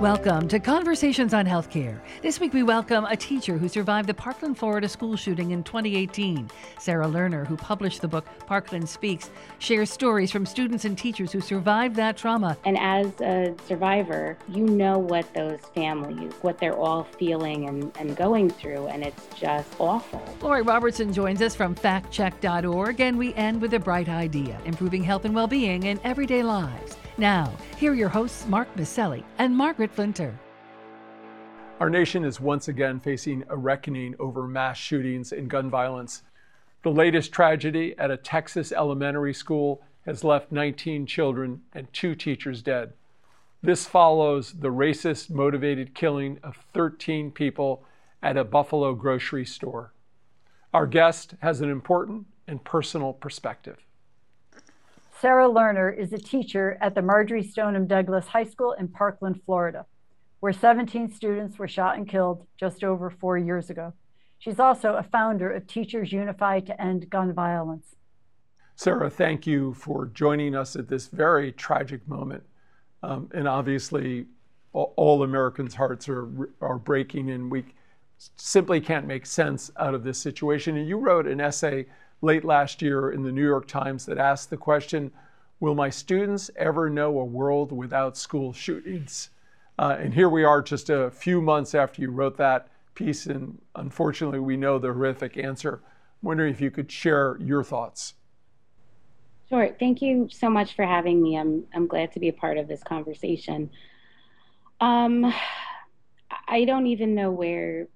Welcome to Conversations on Healthcare. This week we welcome a teacher who survived the Parkland, Florida school shooting in 2018. Sarah Lerner, who published the book Parkland Speaks, shares stories from students and teachers who survived that trauma. And as a survivor, you know what those families, what they're all feeling and, and going through, and it's just awful. Lori Robertson joins us from factcheck.org, and we end with a bright idea improving health and well being in everyday lives. Now, here are your hosts, Mark Maselli and Margaret Flinter. Our nation is once again facing a reckoning over mass shootings and gun violence. The latest tragedy at a Texas elementary school has left 19 children and two teachers dead. This follows the racist motivated killing of 13 people at a Buffalo grocery store. Our guest has an important and personal perspective. Sarah Lerner is a teacher at the Marjory Stoneman Douglas High School in Parkland, Florida, where 17 students were shot and killed just over four years ago. She's also a founder of Teachers Unified to End Gun Violence. Sarah, thank you for joining us at this very tragic moment. Um, and obviously, all, all Americans' hearts are, are breaking, and we simply can't make sense out of this situation. And you wrote an essay late last year in the New York Times that asked the question Will my students ever know a world without school shootings? Uh, and here we are just a few months after you wrote that piece, and unfortunately, we know the horrific answer. I'm wondering if you could share your thoughts. Sure. Thank you so much for having me. I'm, I'm glad to be a part of this conversation. Um, I don't even know where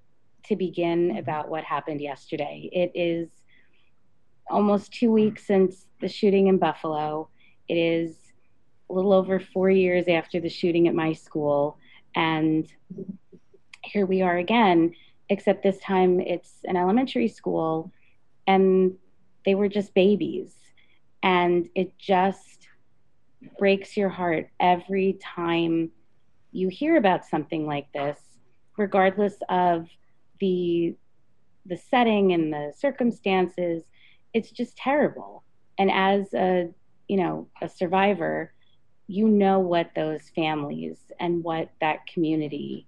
to begin about what happened yesterday. It is almost two weeks since the shooting in Buffalo. It is a little over four years after the shooting at my school. And here we are again, except this time it's an elementary school and they were just babies. And it just breaks your heart every time you hear about something like this, regardless of the the setting and the circumstances it's just terrible. And as a, you know, a survivor, you know what those families and what that community,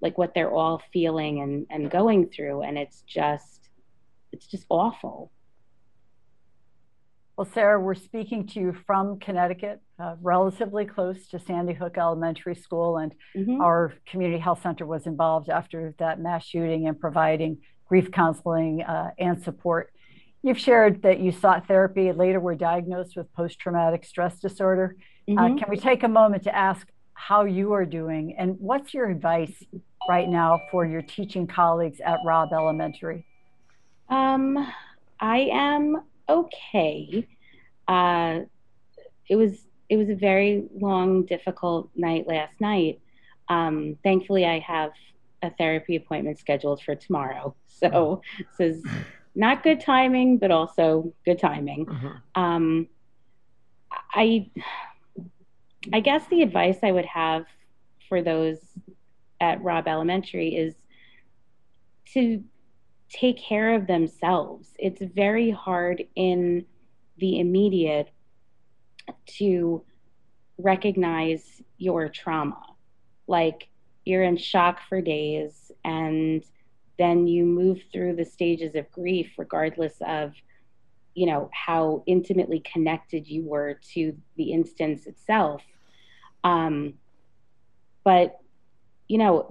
like what they're all feeling and, and going through. And it's just, it's just awful. Well, Sarah, we're speaking to you from Connecticut, uh, relatively close to Sandy Hook Elementary School, and mm-hmm. our community health center was involved after that mass shooting and providing grief counseling uh, and support You've shared that you sought therapy and later were diagnosed with post traumatic stress disorder. Uh, mm-hmm. Uh, can we take a moment to ask how you are doing and what's your advice right now for your teaching colleagues at Robb Elementary? Um, I am okay. Uh, it was it was a very long, difficult night last night. Um, thankfully, I have a therapy appointment scheduled for tomorrow, so this is not good timing, but also good timing. Mm-hmm. Um, I, I guess the advice I would have for those at Robb Elementary is to take care of themselves. It's very hard in the immediate to recognize your trauma. Like you're in shock for days and then you move through the stages of grief regardless of you know how intimately connected you were to the instance itself. Um, but you know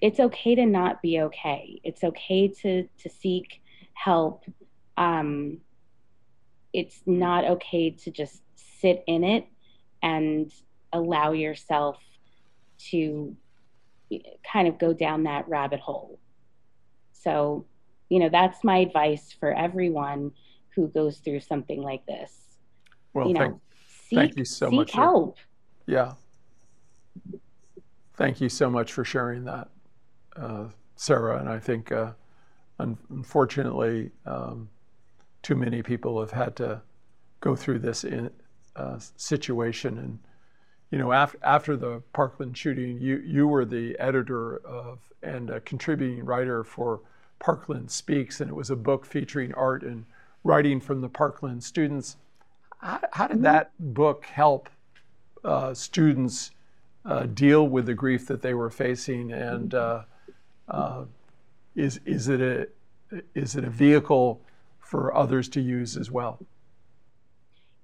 it's okay to not be okay. It's okay to to seek help. Um, it's not okay to just sit in it and allow yourself to kind of go down that rabbit hole so, you know, that's my advice for everyone who goes through something like this. Well, you know, thank, seek, thank you so seek much. help. For, yeah. Thank you so much for sharing that, uh, Sarah. And I think, uh, unfortunately, um, too many people have had to go through this in, uh, situation. And you know, after after the Parkland shooting, you you were the editor of and a contributing writer for Parkland Speaks, and it was a book featuring art and writing from the Parkland students. How, how did that book help uh, students uh, deal with the grief that they were facing, and uh, uh, is is it a is it a vehicle for others to use as well?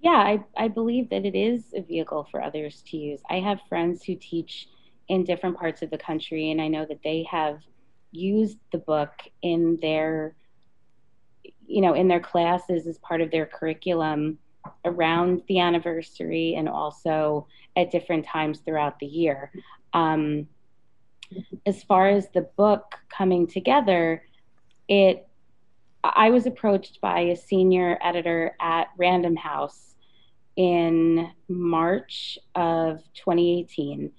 Yeah, I, I believe that it is a vehicle for others to use. I have friends who teach in different parts of the country, and I know that they have used the book in their you know in their classes as part of their curriculum around the anniversary and also at different times throughout the year um, as far as the book coming together it i was approached by a senior editor at random house in march of 2018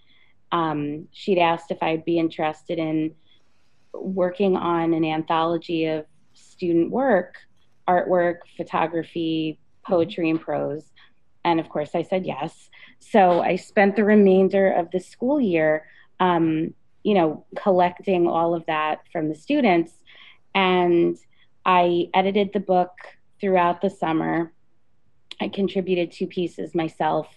um, she'd asked if i'd be interested in working on an anthology of student work, artwork, photography, poetry, and prose. And of course, I said yes. So I spent the remainder of the school year, um, you know, collecting all of that from the students. And I edited the book throughout the summer. I contributed two pieces myself.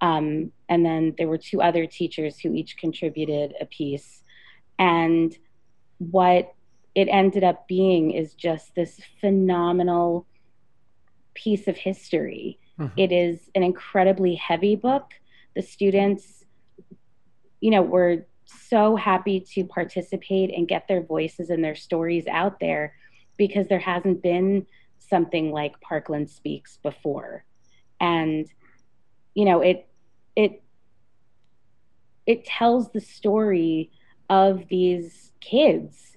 Um, and then there were two other teachers who each contributed a piece. And what it ended up being is just this phenomenal piece of history. Mm-hmm. It is an incredibly heavy book. The students, you know, were so happy to participate and get their voices and their stories out there because there hasn't been something like Parkland Speaks before. And you know, it it it tells the story of these kids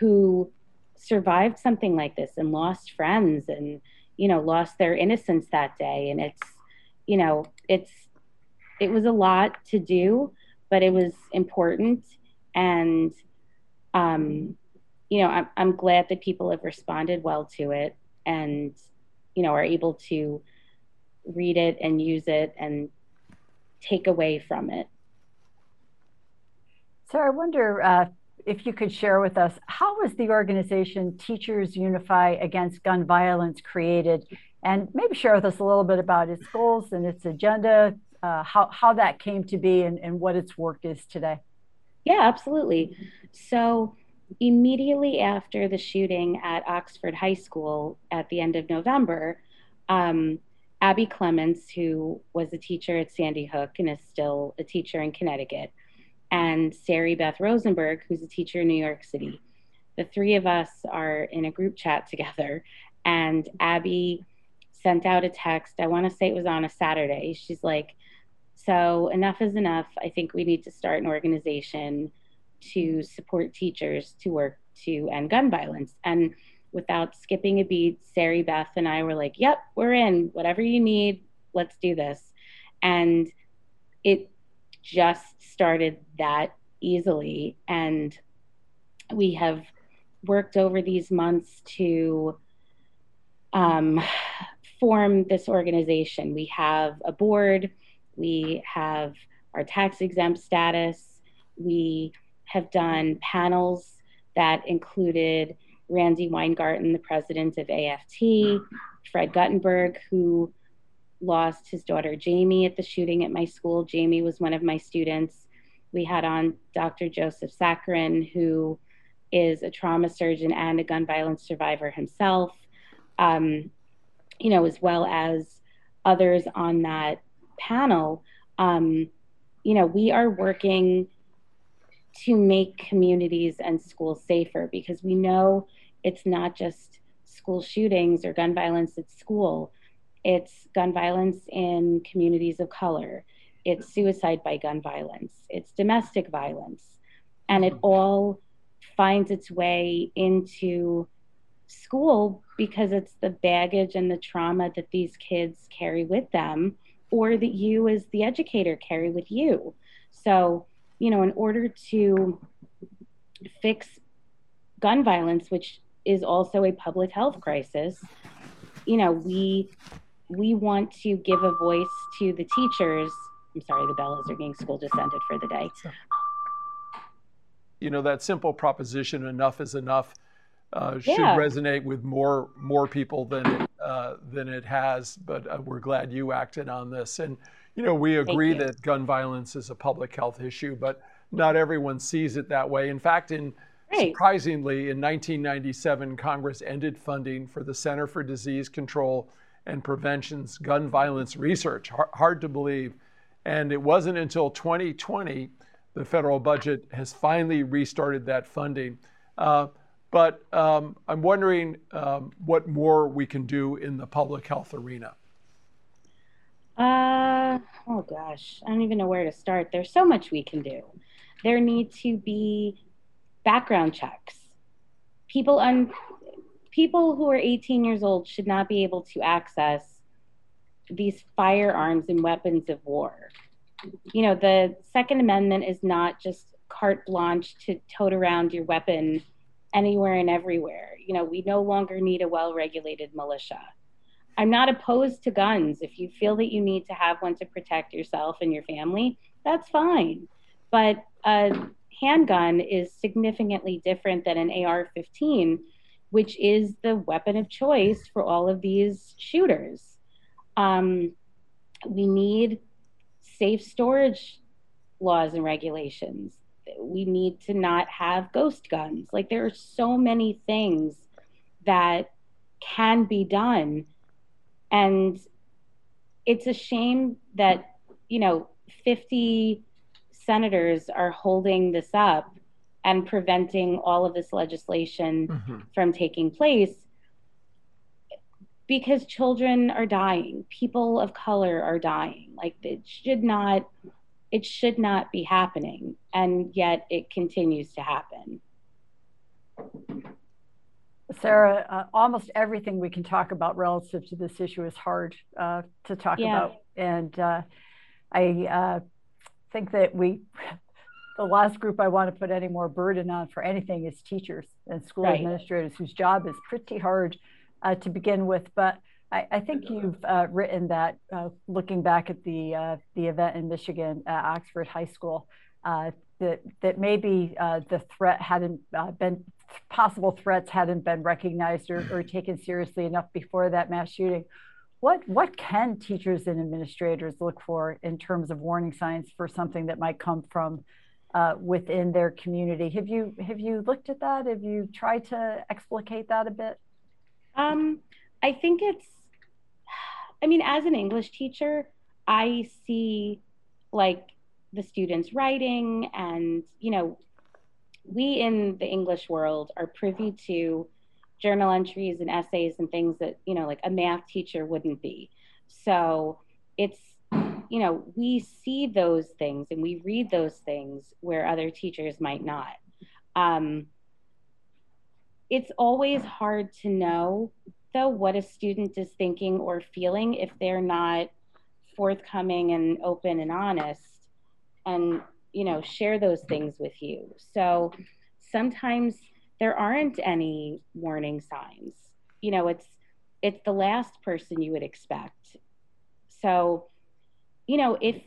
who survived something like this and lost friends and you know lost their innocence that day. And it's you know it's it was a lot to do but it was important. And um you know I'm, I'm glad that people have responded well to it and you know are able to read it and use it and take away from it so i wonder uh, if you could share with us how was the organization Teachers Unify Against Gun Violence created, and maybe share with us a little bit about its goals and its agenda, uh, how how that came to be, and, and what its work is today. Yeah, absolutely. So immediately after the shooting at Oxford High School at the end of November, um, Abby Clements, who was a teacher at Sandy Hook and is still a teacher in Connecticut and Sari Beth Rosenberg, who's a teacher in New York City. The three of us are in a group chat together, and Abby sent out a text. I want to say it was on a Saturday. She's like, So, enough is enough. I think we need to start an organization to support teachers to work to end gun violence. And without skipping a beat, Sari Beth and I were like, Yep, we're in. Whatever you need, let's do this. And it just started that easily. And we have worked over these months to um, form this organization. We have a board, we have our tax exempt status, we have done panels that included Randi Weingarten, the president of AFT, Fred Guttenberg, who lost his daughter Jaime at the shooting at my school. Jaime was one of my students. We had on Dr. Joseph Sakran, who is a trauma surgeon and a gun violence survivor himself, um, you know, as well as others on that panel. Um, you know, we are working to make communities and schools safer because we know it's not just school shootings or gun violence at school it's gun violence in communities of color. It's suicide by gun violence. It's domestic violence. And it mm-hmm. all finds its way into school because it's the baggage and the trauma that these kids carry with them or that you as the educator carry with you. So, you know, in order to fix gun violence, which is also a public health crisis, you know, we we want to give a voice to the teachers. I'm sorry, the Bellas are being school descended for the day. You know, that simple proposition, enough is enough, uh, should yeah. resonate with more more people than it, uh, than it has. But uh, we're glad you acted on this. And You know, we agree that gun violence is a public health issue, but not everyone sees it that way. In fact, in right. surprisingly, in 1997, Congress ended funding for the Center for Disease Control and Prevention's gun violence research. hard to believe. And it wasn't until 2020 the federal budget has finally restarted that funding. Uh, but um, I'm wondering um, what more we can do in the public health arena. Uh, oh gosh, I don't even know where to start. There's so much we can do. There need to be background checks. People un- people who are 18 years old should not be able to access these firearms and weapons of war. You know, the Second Amendment is not just carte blanche to tote around your weapon anywhere and everywhere. You know, we no longer need a well regulated militia. I'm not opposed to guns. If you feel that you need to have one to protect yourself and your family, that's fine. But a handgun is significantly different than an AR 15, which is the weapon of choice for all of these shooters. Um, we need safe storage laws and regulations. We need to not have ghost guns. Like, there are so many things that can be done and it's a shame that, you know, 50 senators are holding this up and preventing all of this legislation mm-hmm. from taking place because children are dying. People of color are dying. Like it should not it should not be happening. And yet it continues to happen Sarah, uh, almost everything we can talk about relative to this issue is hard uh, to talk yeah. about. And uh, I uh, think that we, the last group I want to put any more burden on for anything is teachers and school right. administrators, whose job is pretty hard uh, to begin with. But I, I think you've uh, written that looking back at the, the event in Michigan at Oxford High School, that, that maybe the threat hadn't been possible threats hadn't been recognized or, or taken seriously enough before that mass shooting. What, what can teachers and administrators look for in terms of warning signs for something that might come from uh, within their community? Have you have you looked at that? Have you tried to explicate that a bit? Um, I think it's. I mean, as an English teacher, I see like the students writing and you know we in the English world are privy to journal entries and essays and things that, you know, like a math teacher wouldn't be. So it's, you know, we see those things and we read those things where other teachers might not. Um, it's always hard to know, though, what a student is thinking or feeling if they're not forthcoming and open and honest. And you know share those things with you. So sometimes there aren't any warning signs. You know it's it's the last person you would expect. So you know if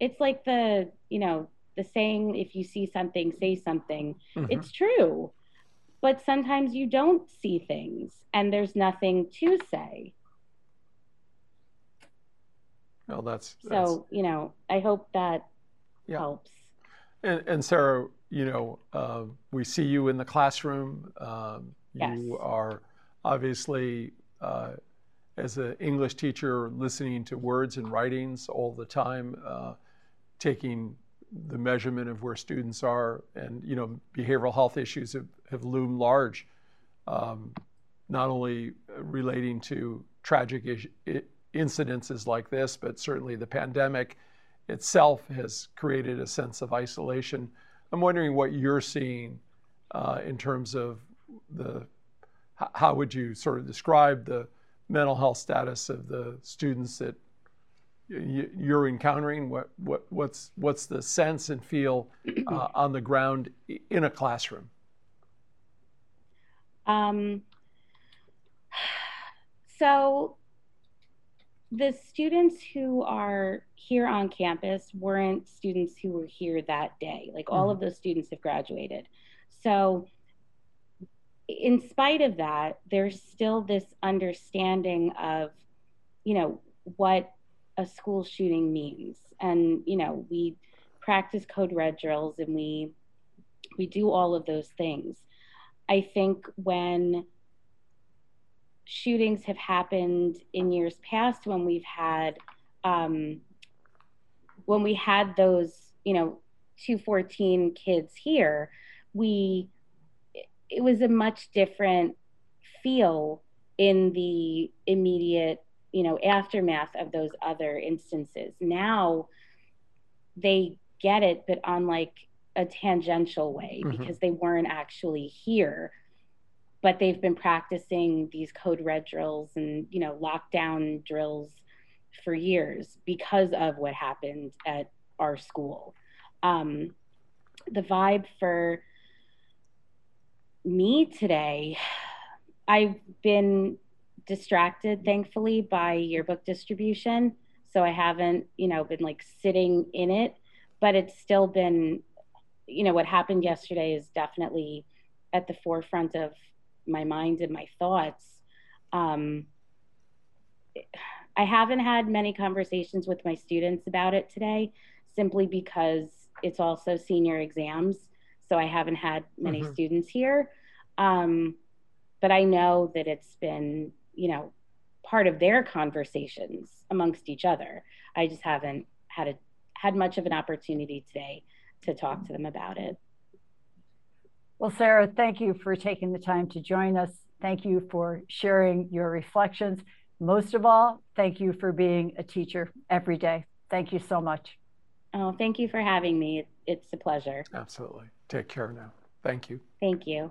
it's like the you know the saying if you see something say something. Mm-hmm. it's true. But sometimes you don't see things and there's nothing to say. Well that's, that's... so you know i hope that yeah. helps. And, and, Sarah, you know, uh, we see you in the classroom. Um, yes. You are obviously, uh, as an English teacher, listening to words and writings all the time, uh, taking the measurement of where students are. And, you know, behavioral health issues have, have loomed large, um, not only relating to tragic is- incidences like this, but certainly the pandemic itself has created a sense of isolation. I'm wondering what you're seeing uh, in terms of the how would you sort of describe the mental health status of the students that you're encountering? What, what what's what's the sense and feel uh, on the ground in a classroom? Um, so the students who are here on campus weren't students who were here that day. Like all mm-hmm. of those students have graduated. So, in spite of that, there's still this understanding of, you know, what a school shooting means. And, you know, we practice code red drills and we we do all of those things. I think when shootings have happened in years past when we've had um, when we had those you know 214 kids here we it was a much different feel in the immediate you know aftermath of those other instances now they get it but on like a tangential way mm-hmm. because they weren't actually here but they've been practicing these code red drills and you know lockdown drills for years because of what happened at our school. Um, the vibe for me today i've been distracted thankfully by yearbook distribution so i haven't you know been like sitting in it but it's still been you know what happened yesterday is definitely at the forefront of my mind and my thoughts um, i haven't had many conversations with my students about it today simply because it's also senior exams so i haven't had many mm-hmm. students here um, but i know that it's been you know part of their conversations amongst each other i just haven't had a had much of an opportunity today to talk to them about it. Well, Sarah, thank you for taking the time to join us. Thank you for sharing your reflections. Most of all, thank you for being a teacher every day. Thank you so much. Oh, thank you for having me. It's a pleasure. Absolutely. Take care now. Thank you. Thank you.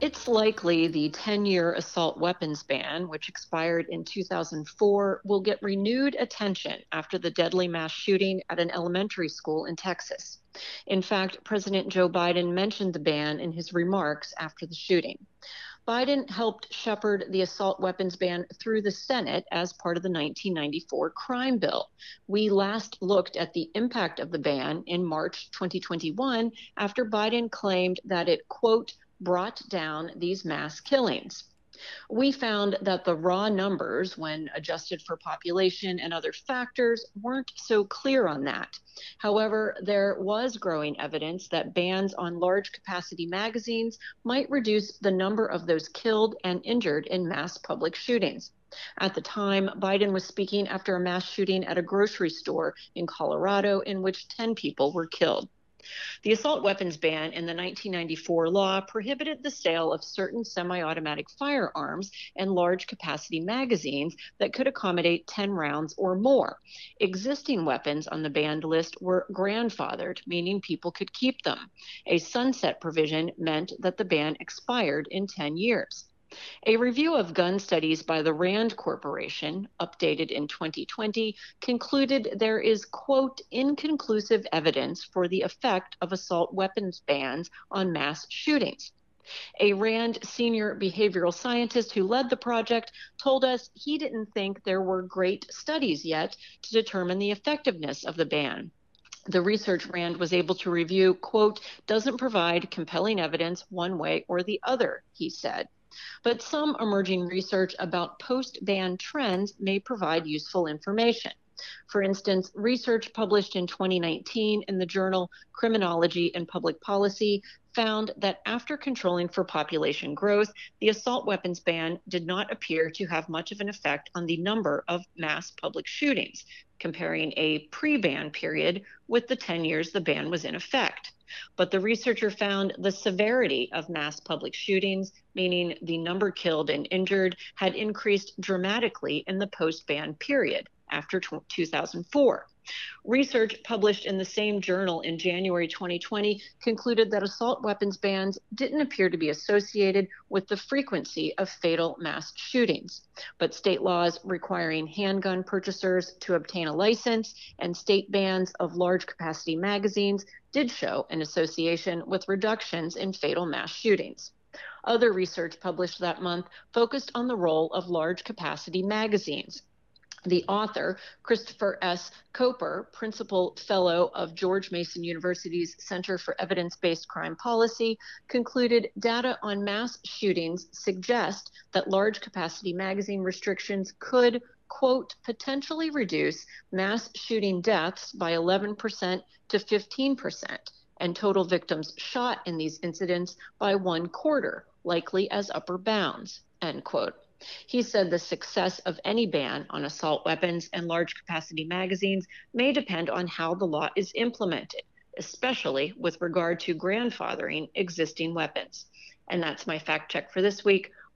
It's likely the 10 year assault weapons ban, which expired in 2004, will get renewed attention after the deadly mass shooting at an elementary school in Texas. In fact, President Joe Biden mentioned the ban in his remarks after the shooting. Biden helped shepherd the assault weapons ban through the Senate as part of the 1994 crime bill. We last looked at the impact of the ban in March 2021 after Biden claimed that it, quote, brought down these mass killings. We found that the raw numbers, when adjusted for population and other factors, weren't so clear on that. However, there was growing evidence that bans on large capacity magazines might reduce the number of those killed and injured in mass public shootings. At the time, Biden was speaking after a mass shooting at a grocery store in Colorado in which 10 people were killed. The assault weapons ban in the 1994 law prohibited the sale of certain semi automatic firearms and large capacity magazines that could accommodate 10 rounds or more. Existing weapons on the banned list were grandfathered, meaning people could keep them. A sunset provision meant that the ban expired in 10 years. A review of gun studies by the RAND Corporation, updated in 2020, concluded there is, quote, inconclusive evidence for the effect of assault weapons bans on mass shootings. A RAND senior behavioral scientist who led the project told us he didn't think there were great studies yet to determine the effectiveness of the ban the research rand was able to review quote doesn't provide compelling evidence one way or the other he said but some emerging research about post ban trends may provide useful information. For instance, research published in 2019 in the journal Criminology and Public Policy found that after controlling for population growth, the assault weapons ban did not appear to have much of an effect on the number of mass public shootings, comparing a pre ban period with the 10 years the ban was in effect. But the researcher found the severity of mass public shootings, meaning the number killed and injured, had increased dramatically in the post ban period after 2004. Research published in the same journal in January 2020 concluded that assault weapons bans didn't appear to be associated with the frequency of fatal mass shootings. But state laws requiring handgun purchasers to obtain a license and state bans of large capacity magazines did show an association with reductions in fatal mass shootings. Other research published that month focused on the role of large capacity magazines. The author, Christopher S. Koper, Principal Fellow of George Mason University's Center for Evidence Based Crime Policy, concluded data on mass shootings suggest that large capacity magazine restrictions could, quote, potentially reduce mass shooting deaths by 11% to 15% and total victims shot in these incidents by one quarter, likely as upper bounds, end quote. He said the success of any ban on assault weapons and large capacity magazines may depend on how the law is implemented, especially with regard to grandfathering existing weapons. And that's my fact check for this week.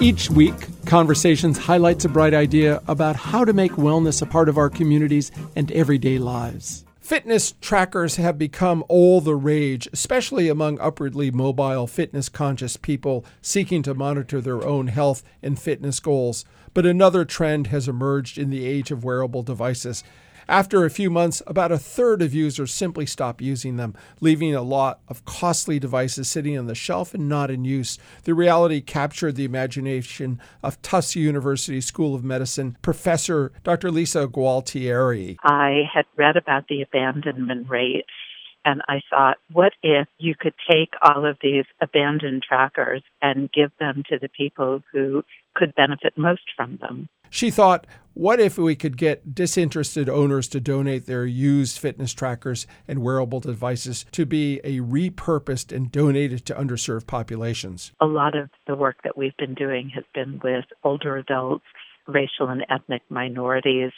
Each week, Conversations highlights a bright idea about how to make wellness a part of our communities and everyday lives. Fitness trackers have become all the rage, especially among upwardly mobile, fitness conscious people seeking to monitor their own health and fitness goals. But another trend has emerged in the age of wearable devices after a few months, about a third of users simply stop using them, leaving a lot of costly devices sitting on the shelf and not in use. The reality captured the imagination of Tufts University School of Medicine professor Dr. Lisa Gualtieri. I had read about the abandonment rate and I thought, what if you could take all of these abandoned trackers and give them to the people who could benefit most from them? She thought, what if we could get disinterested owners to donate their used fitness trackers and wearable devices to be a repurposed and donated to underserved populations? A lot of the work that we've been doing has been with older adults, racial and ethnic minorities.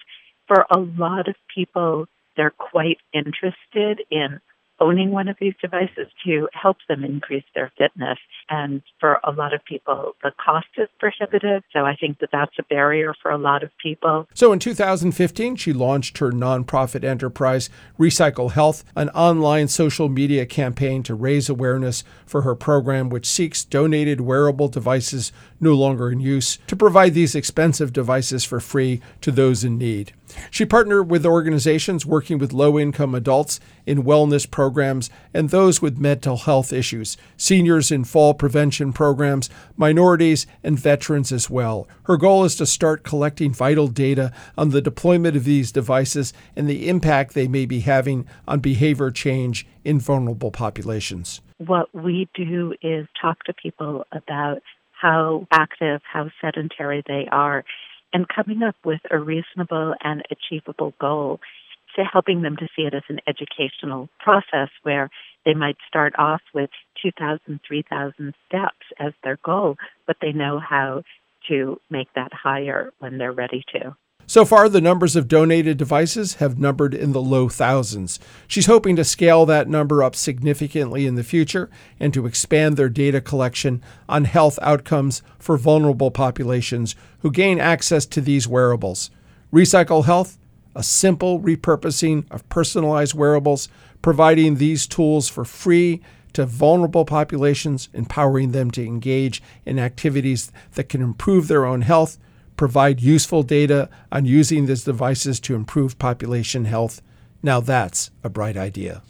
For a lot of people, they're quite interested in owning one of these devices to help them increase their fitness. And for a lot of people, the cost is prohibitive. So I think that that's a barrier for a lot of people. So in 2015, she launched her nonprofit enterprise, Recycle Health, an online social media campaign to raise awareness for her program, which seeks donated wearable devices no longer in use to provide these expensive devices for free to those in need. She partnered with organizations working with low income adults in wellness programs and those with mental health issues, seniors in fall prevention programs, minorities, and veterans as well. Her goal is to start collecting vital data on the deployment of these devices and the impact they may be having on behavior change in vulnerable populations. What we do is talk to people about how active, how sedentary they are and coming up with a reasonable and achievable goal to helping them to see it as an educational process where they might start off with 2,000, 3,000 steps as their goal, but they know how to make that higher when they're ready to. So far, the numbers of donated devices have numbered in the low thousands. She's hoping to scale that number up significantly in the future and to expand their data collection on health outcomes for vulnerable populations who gain access to these wearables. Recycle Health, a simple repurposing of personalized wearables, providing these tools for free to vulnerable populations, empowering them to engage in activities that can improve their own health provide useful data on using these devices to improve population health. Now that's a bright idea.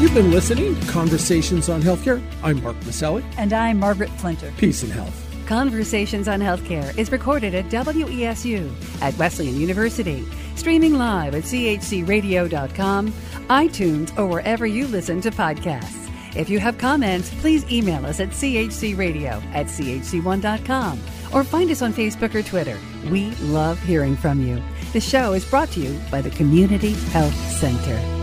You've been listening to Conversations on Healthcare. I'm Mark Maselli. And I'm Margaret Flinter. Peace and health. Conversations on Healthcare is recorded at WESU at Wesleyan University, streaming live at chcradio.com, iTunes, or wherever you listen to podcasts. If you have comments, please email us at chcradio at ch1.com or find us on Facebook or Twitter. We love hearing from you. The show is brought to you by the Community Health Center.